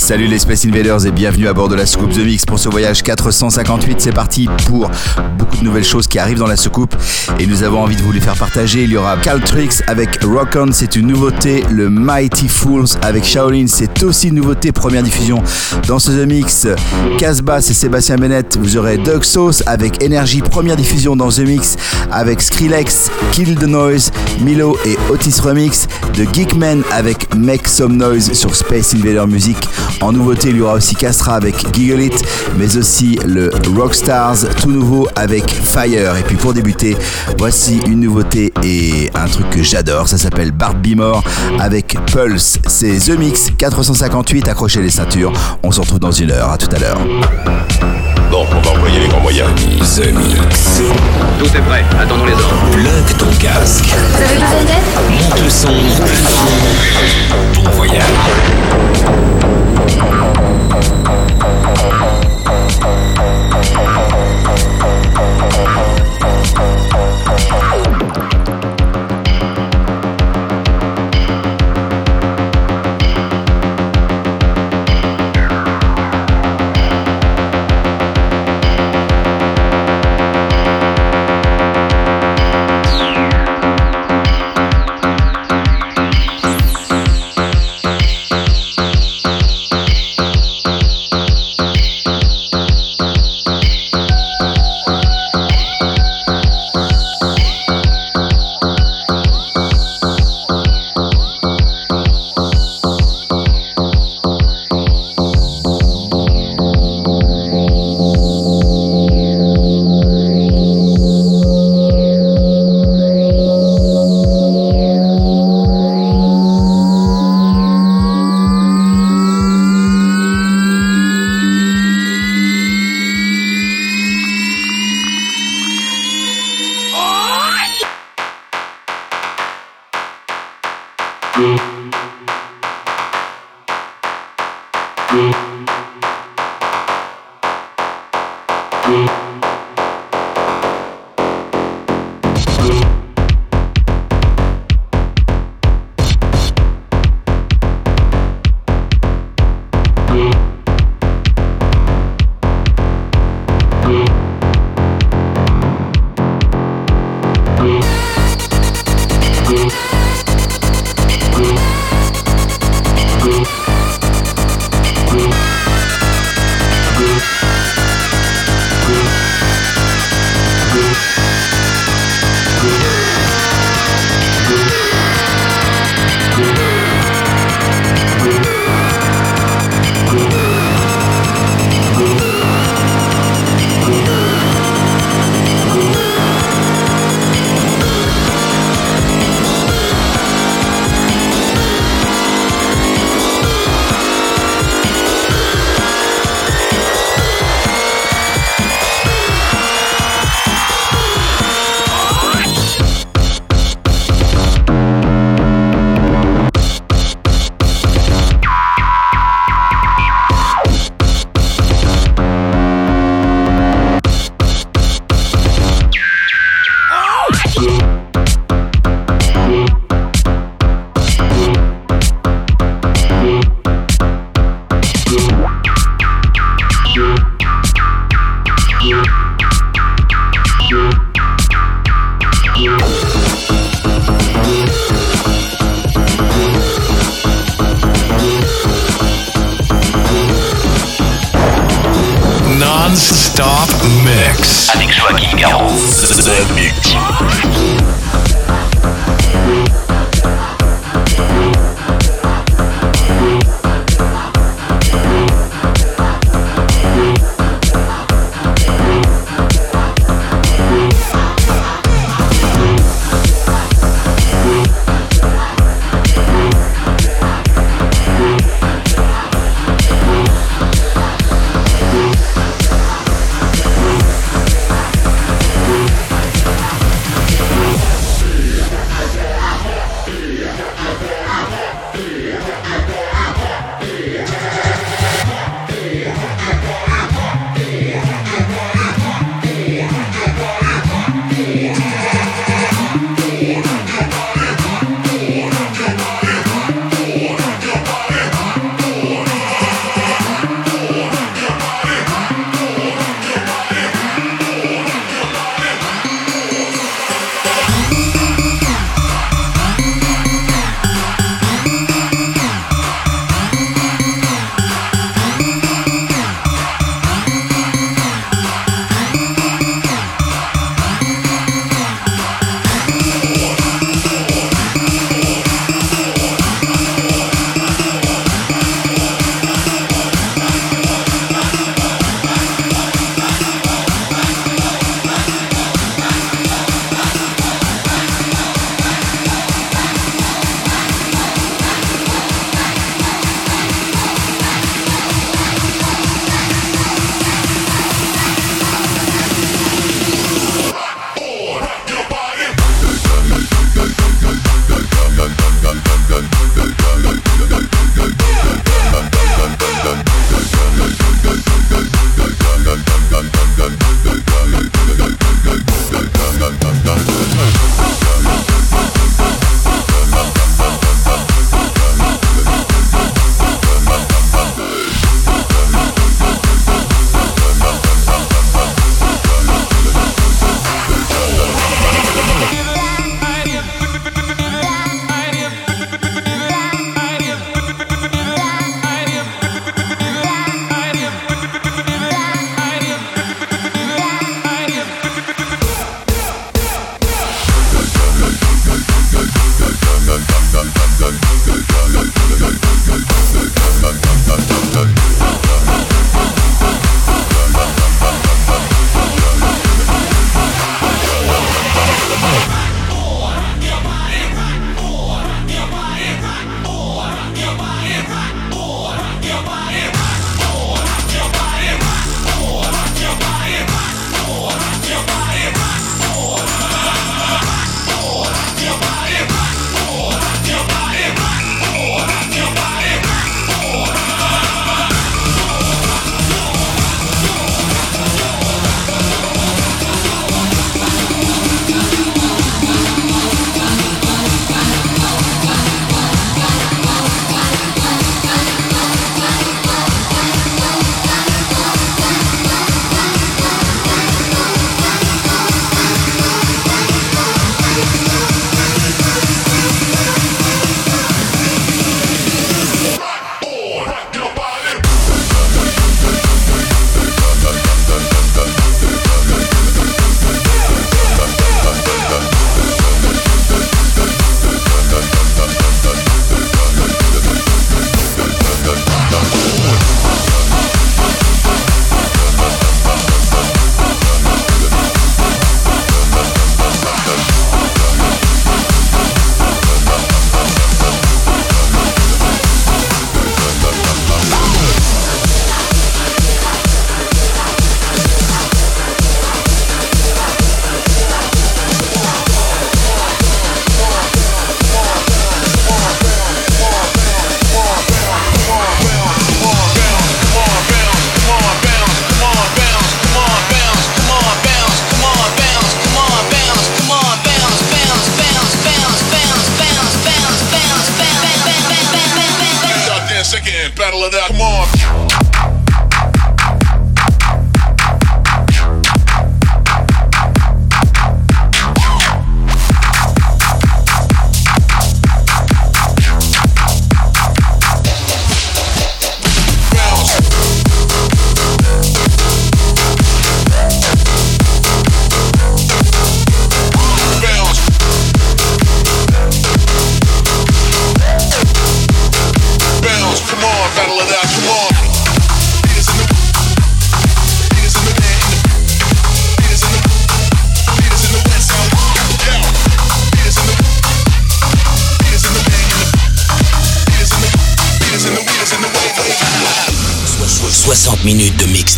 Salut les Space Invaders et bienvenue à bord de la soucoupe The Mix pour ce voyage 458. C'est parti pour beaucoup de nouvelles choses qui arrivent dans la soucoupe et nous avons envie de vous les faire partager. Il y aura Caltrix avec Rock On, c'est une nouveauté. Le Mighty Fools avec Shaolin, c'est aussi une nouveauté. Première diffusion dans ce The Mix. Casbah, et Sébastien Bennett. Vous aurez Doug Sauce avec Energy, première diffusion dans The Mix avec Skrillex, Kill the Noise, Milo et Otis Remix. The Geekman avec Make Some Noise sur Space Invader Music. En nouveauté, il y aura aussi Castra avec Giggle It, mais aussi le Rockstars tout nouveau avec Fire. Et puis pour débuter, voici une nouveauté et un truc que j'adore, ça s'appelle Bart Bimore avec Pulse. C'est The Mix 458, accrochez les ceintures. On se retrouve dans une heure, à tout à l'heure. Bon, on va employer les grands moyens. The Mix. Tout est prêt, attendons les ordres. Plug ton casque. Vous avez besoin d'aide Monte le son. Bon voyage. Non-stop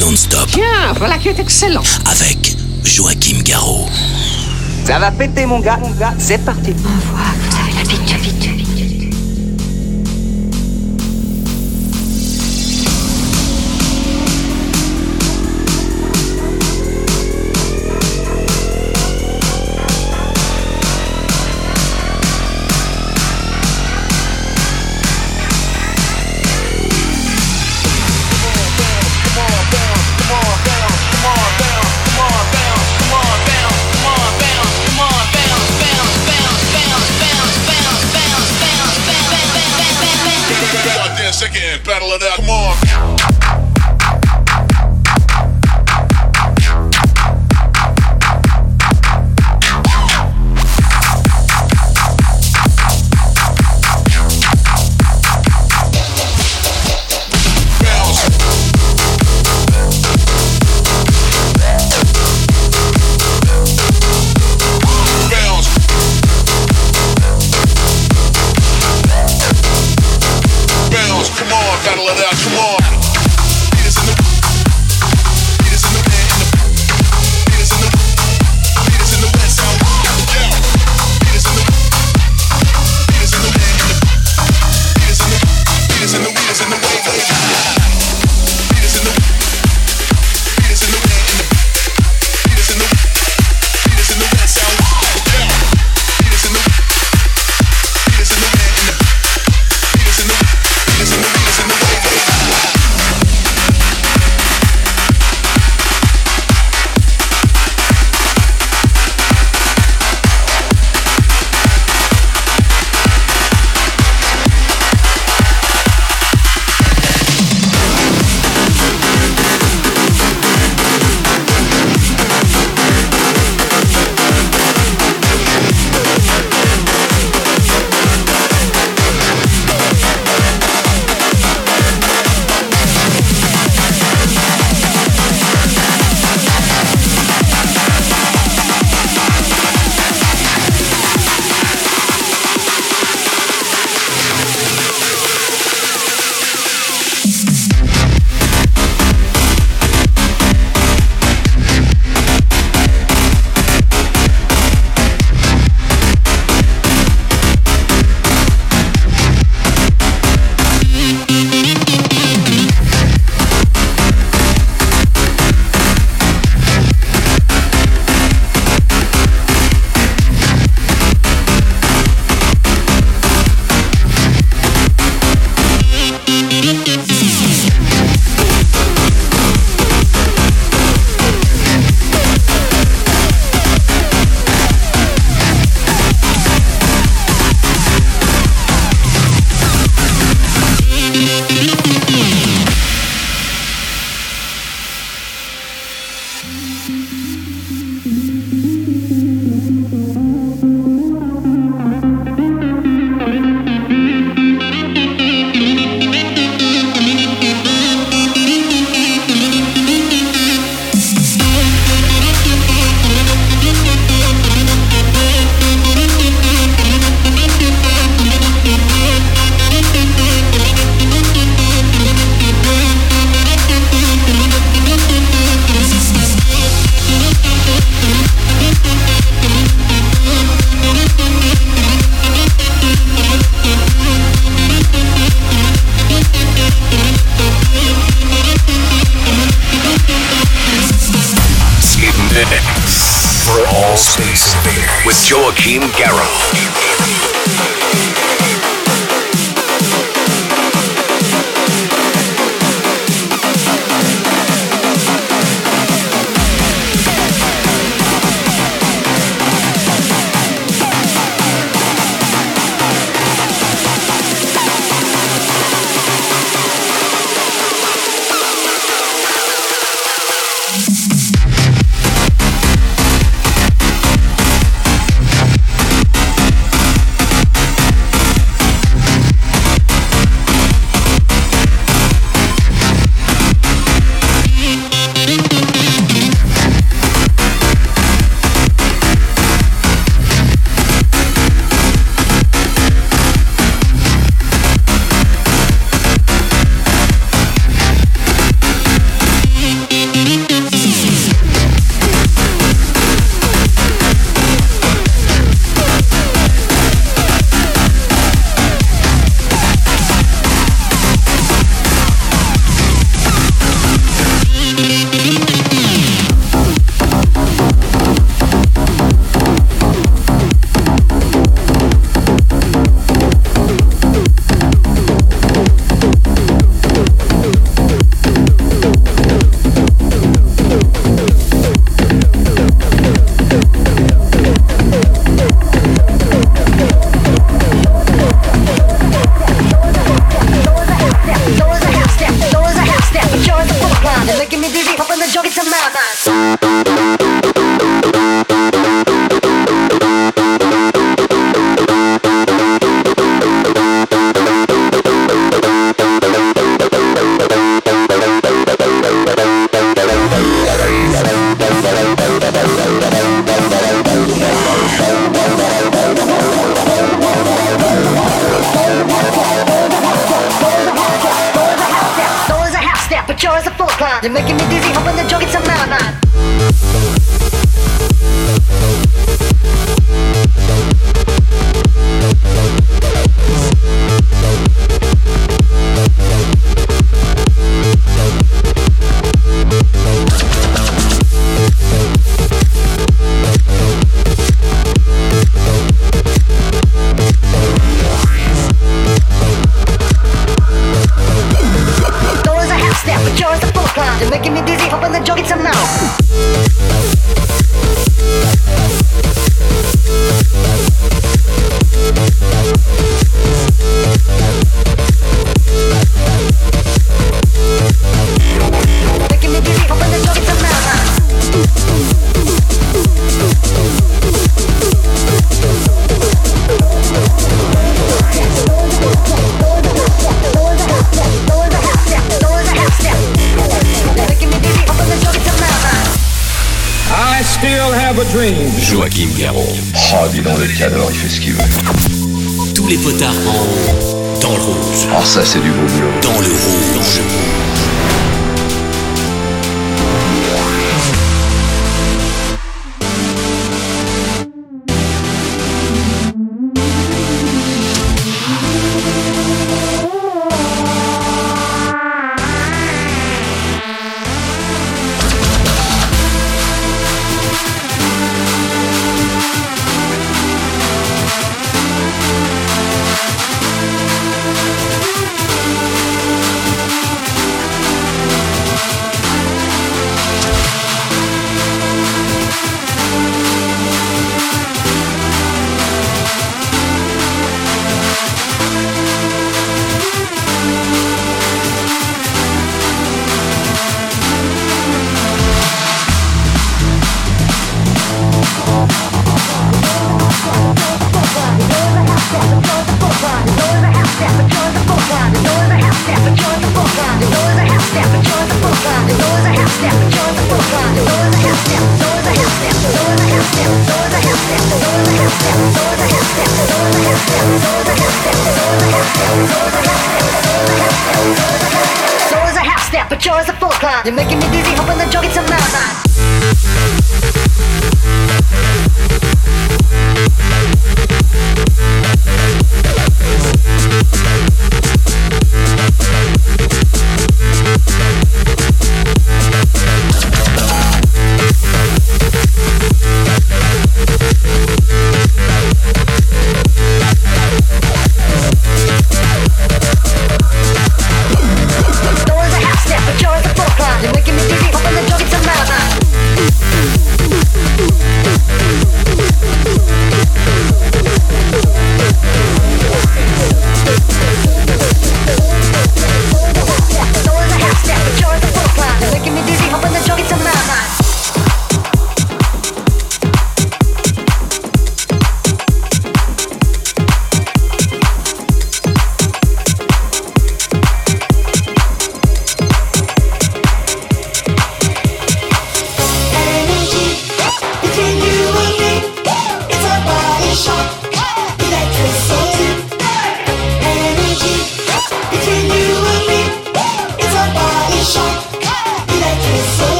non-stop. Tiens, voilà qui est excellent. Avec Joachim Garraud. Ça va péter mon gars, mon gars, c'est parti. On voit que vous avez l'habitude. Joachim Garraud. Oh, dis donc, le cador, il fait ce qu'il veut. Tous les potards en... dans le rouge. Oh, ça, c'est du beau boulot. Dans le rouge. Dans le rouge.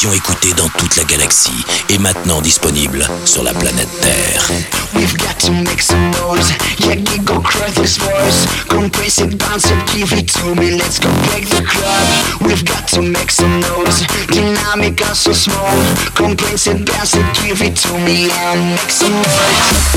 Écoutée dans toute la galaxie est maintenant disponible sur la planète Terre. We've got to make some noise. Yeah, go crazy voice. Come crazy, bounce it, give it to me. Let's go break the club. We've got to make some noise. Dynamic are so small. Come crazy, bounce it, give it to me and make some noise.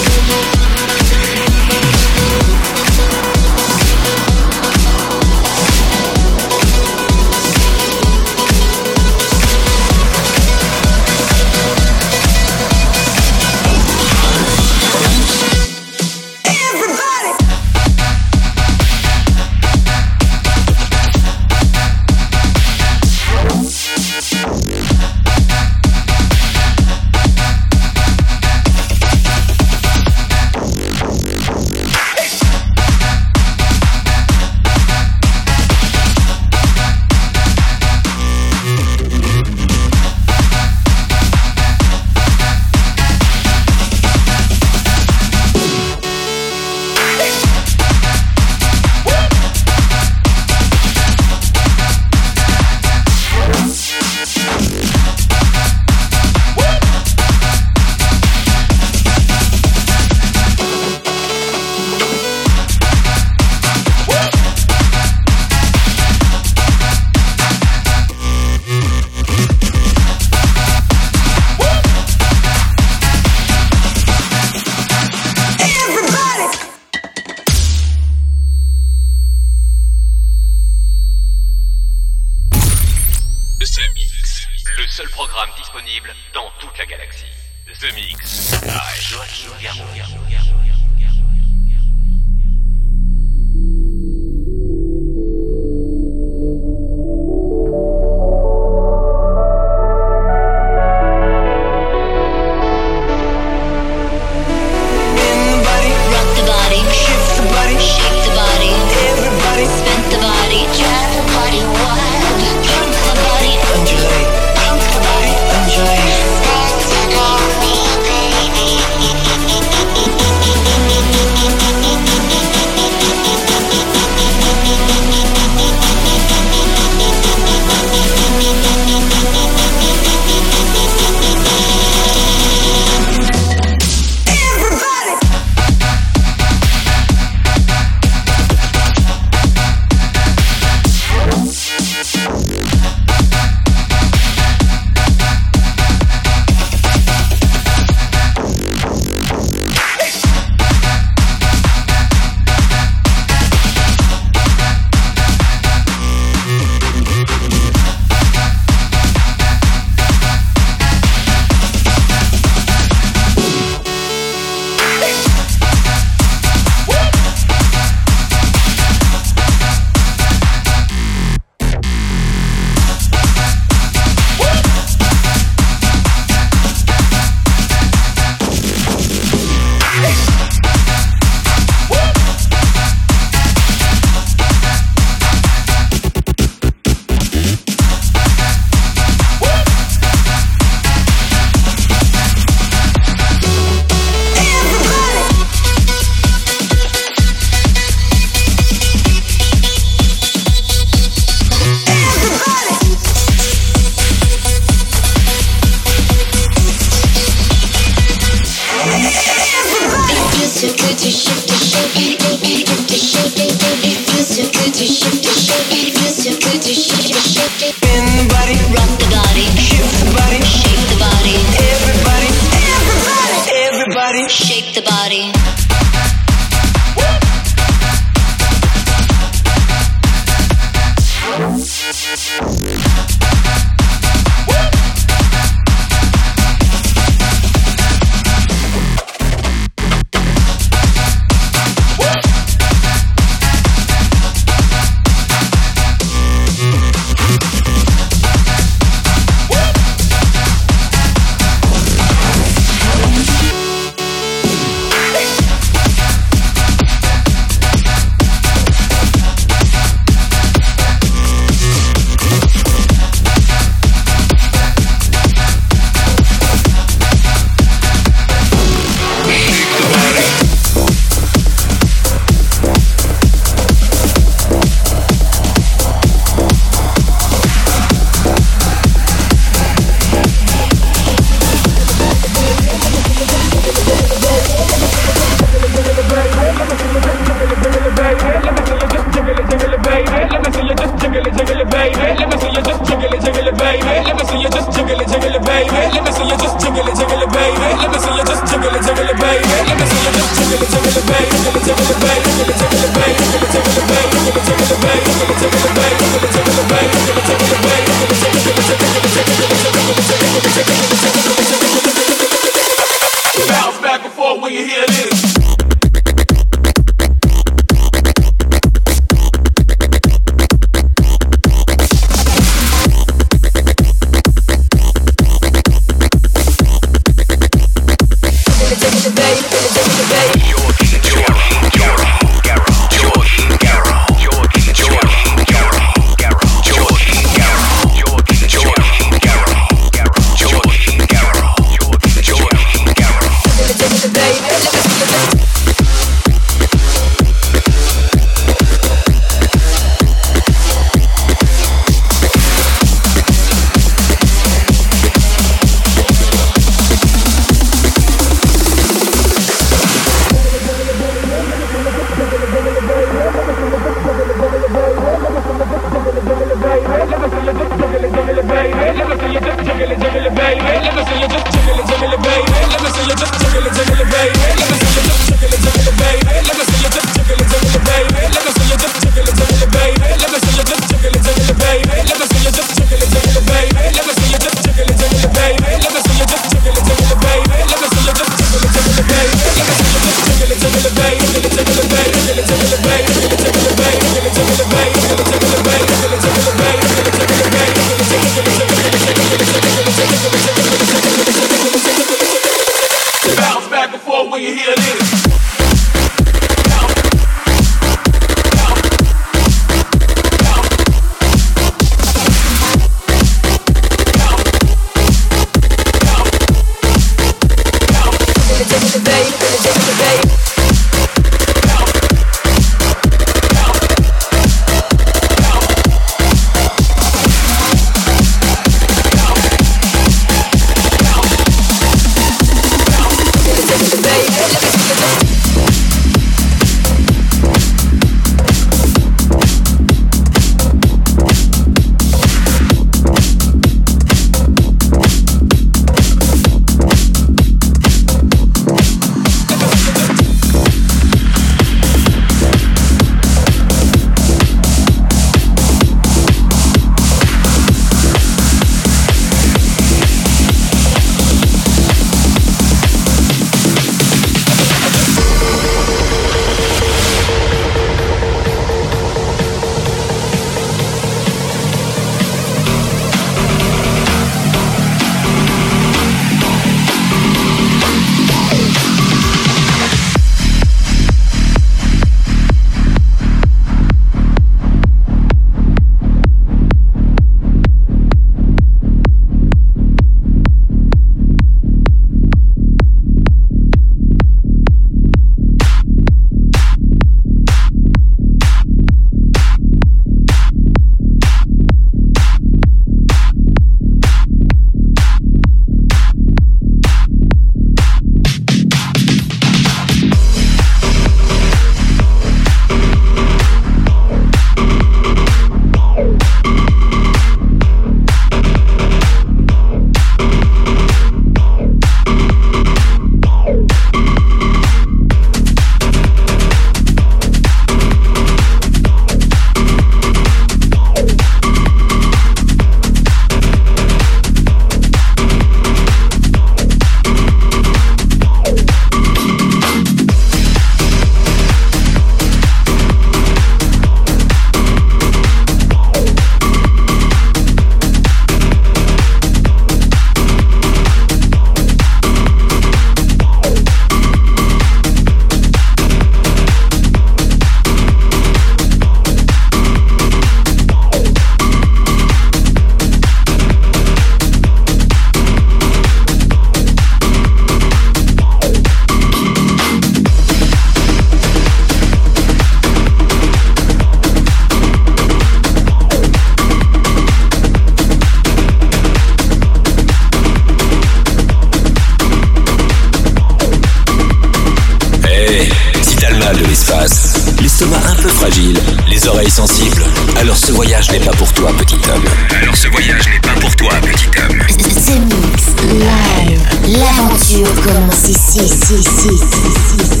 Peu fragile, les oreilles sensibles. Alors ce voyage n'est pas pour toi, petit homme. Alors ce voyage n'est pas pour toi, petit homme. The Mix Live. L'aventure commence ici, ici, ici, ici, ici.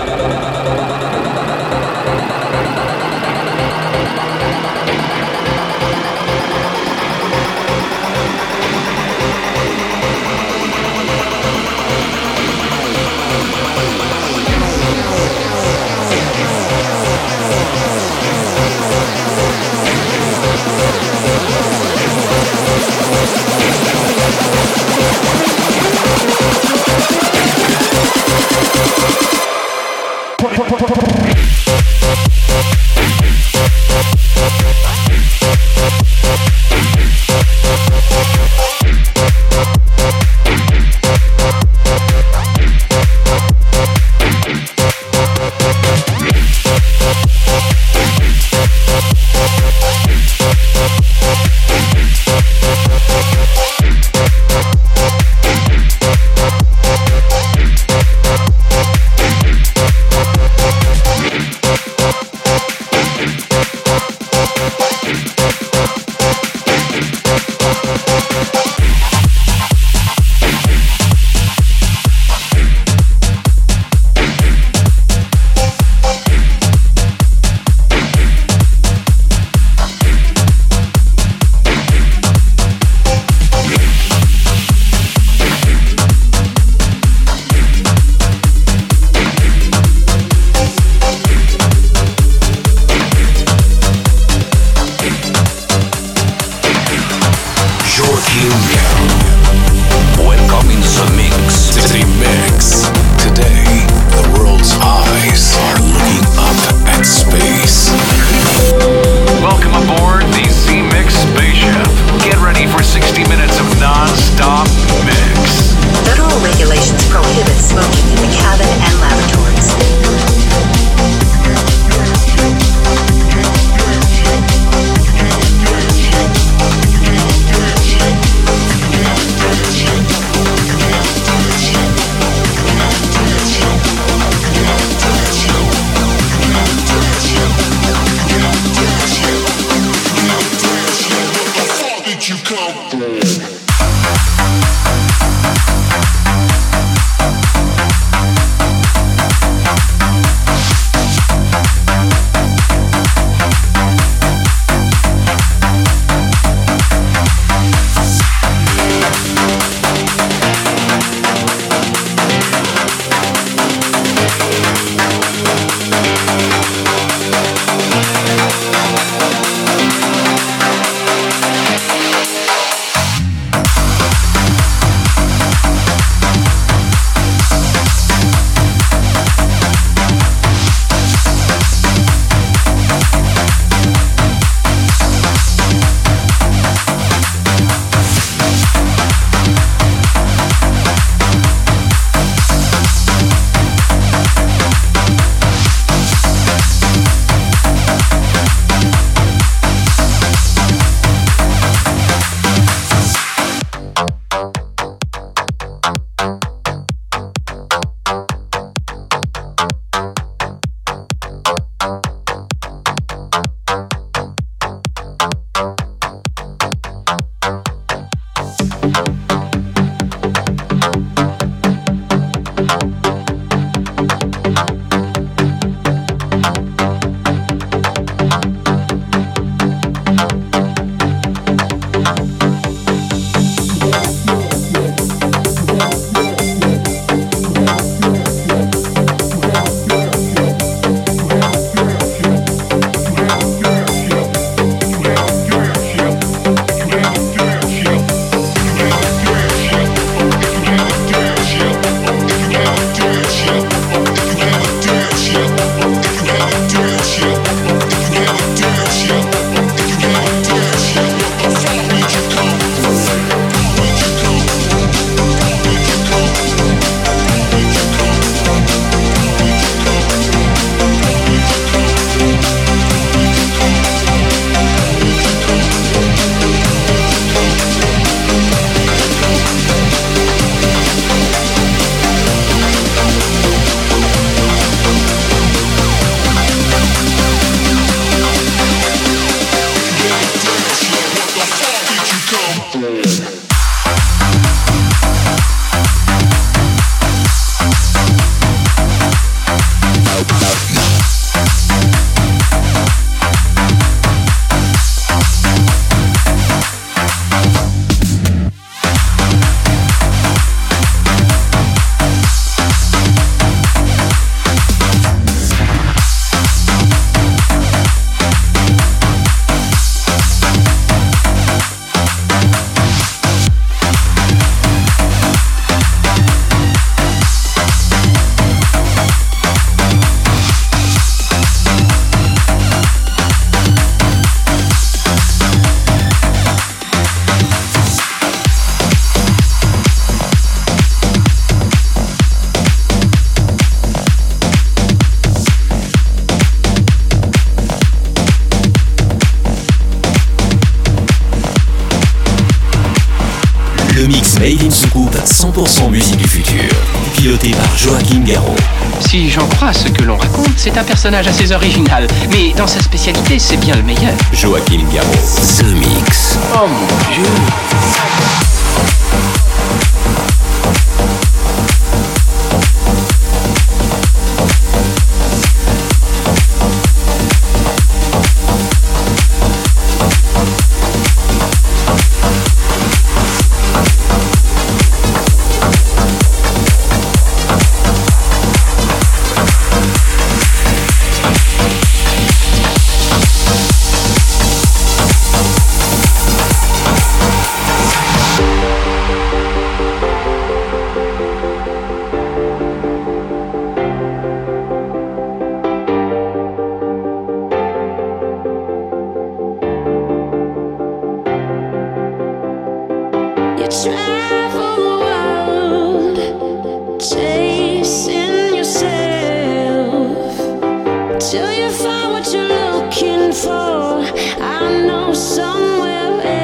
C'est un personnage assez original. Mais dans sa spécialité, c'est bien le meilleur. Joachim Garraud. The Mix. Oh mon dieu. Till you find what you're looking for, I know somewhere else.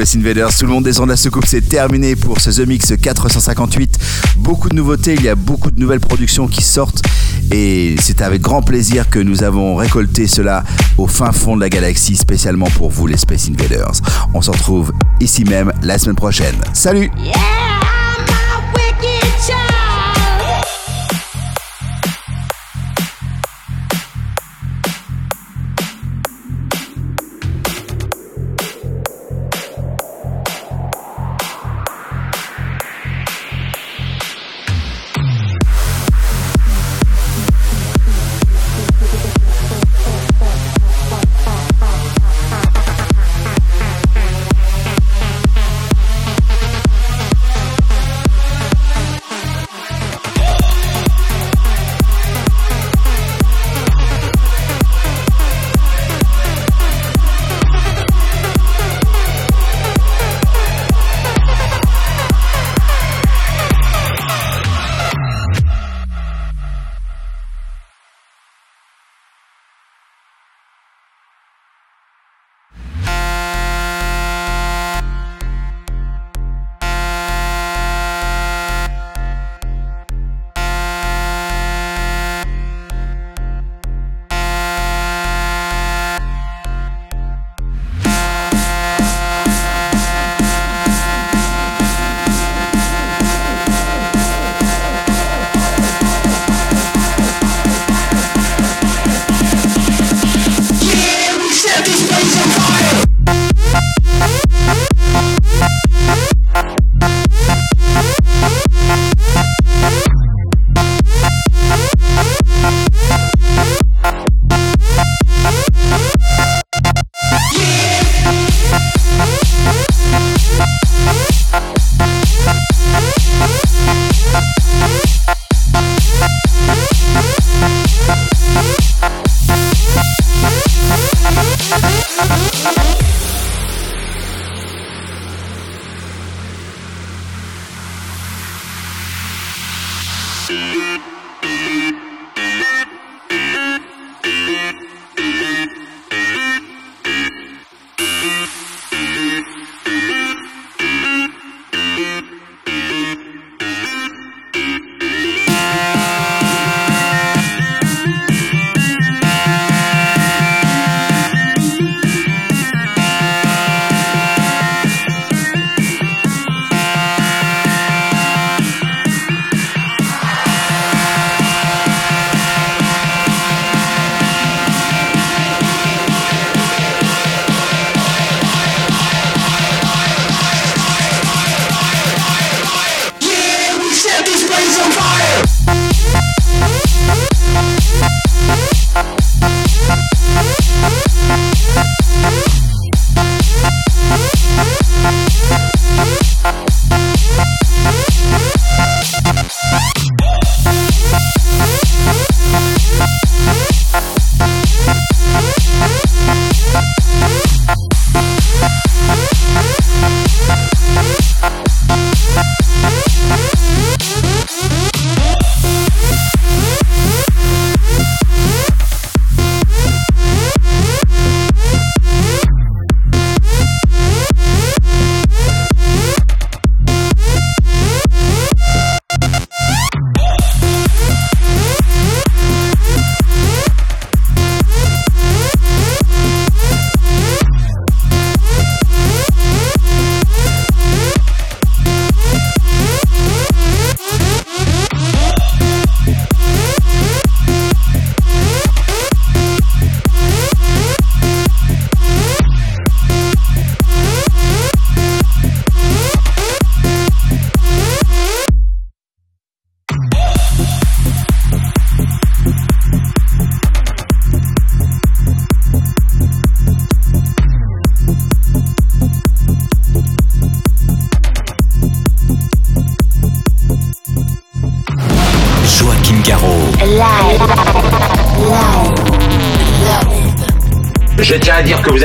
Space Invaders, tout le monde descend de la soucoupe, c'est terminé pour ce The Mix 458. Beaucoup de nouveautés, il y a beaucoup de nouvelles productions qui sortent et c'est avec grand plaisir que nous avons récolté cela au fin fond de la galaxie spécialement pour vous les Space Invaders. On se retrouve ici même la semaine prochaine. Salut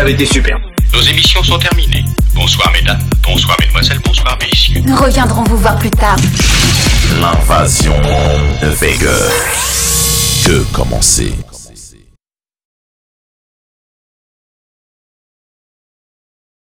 avez été super.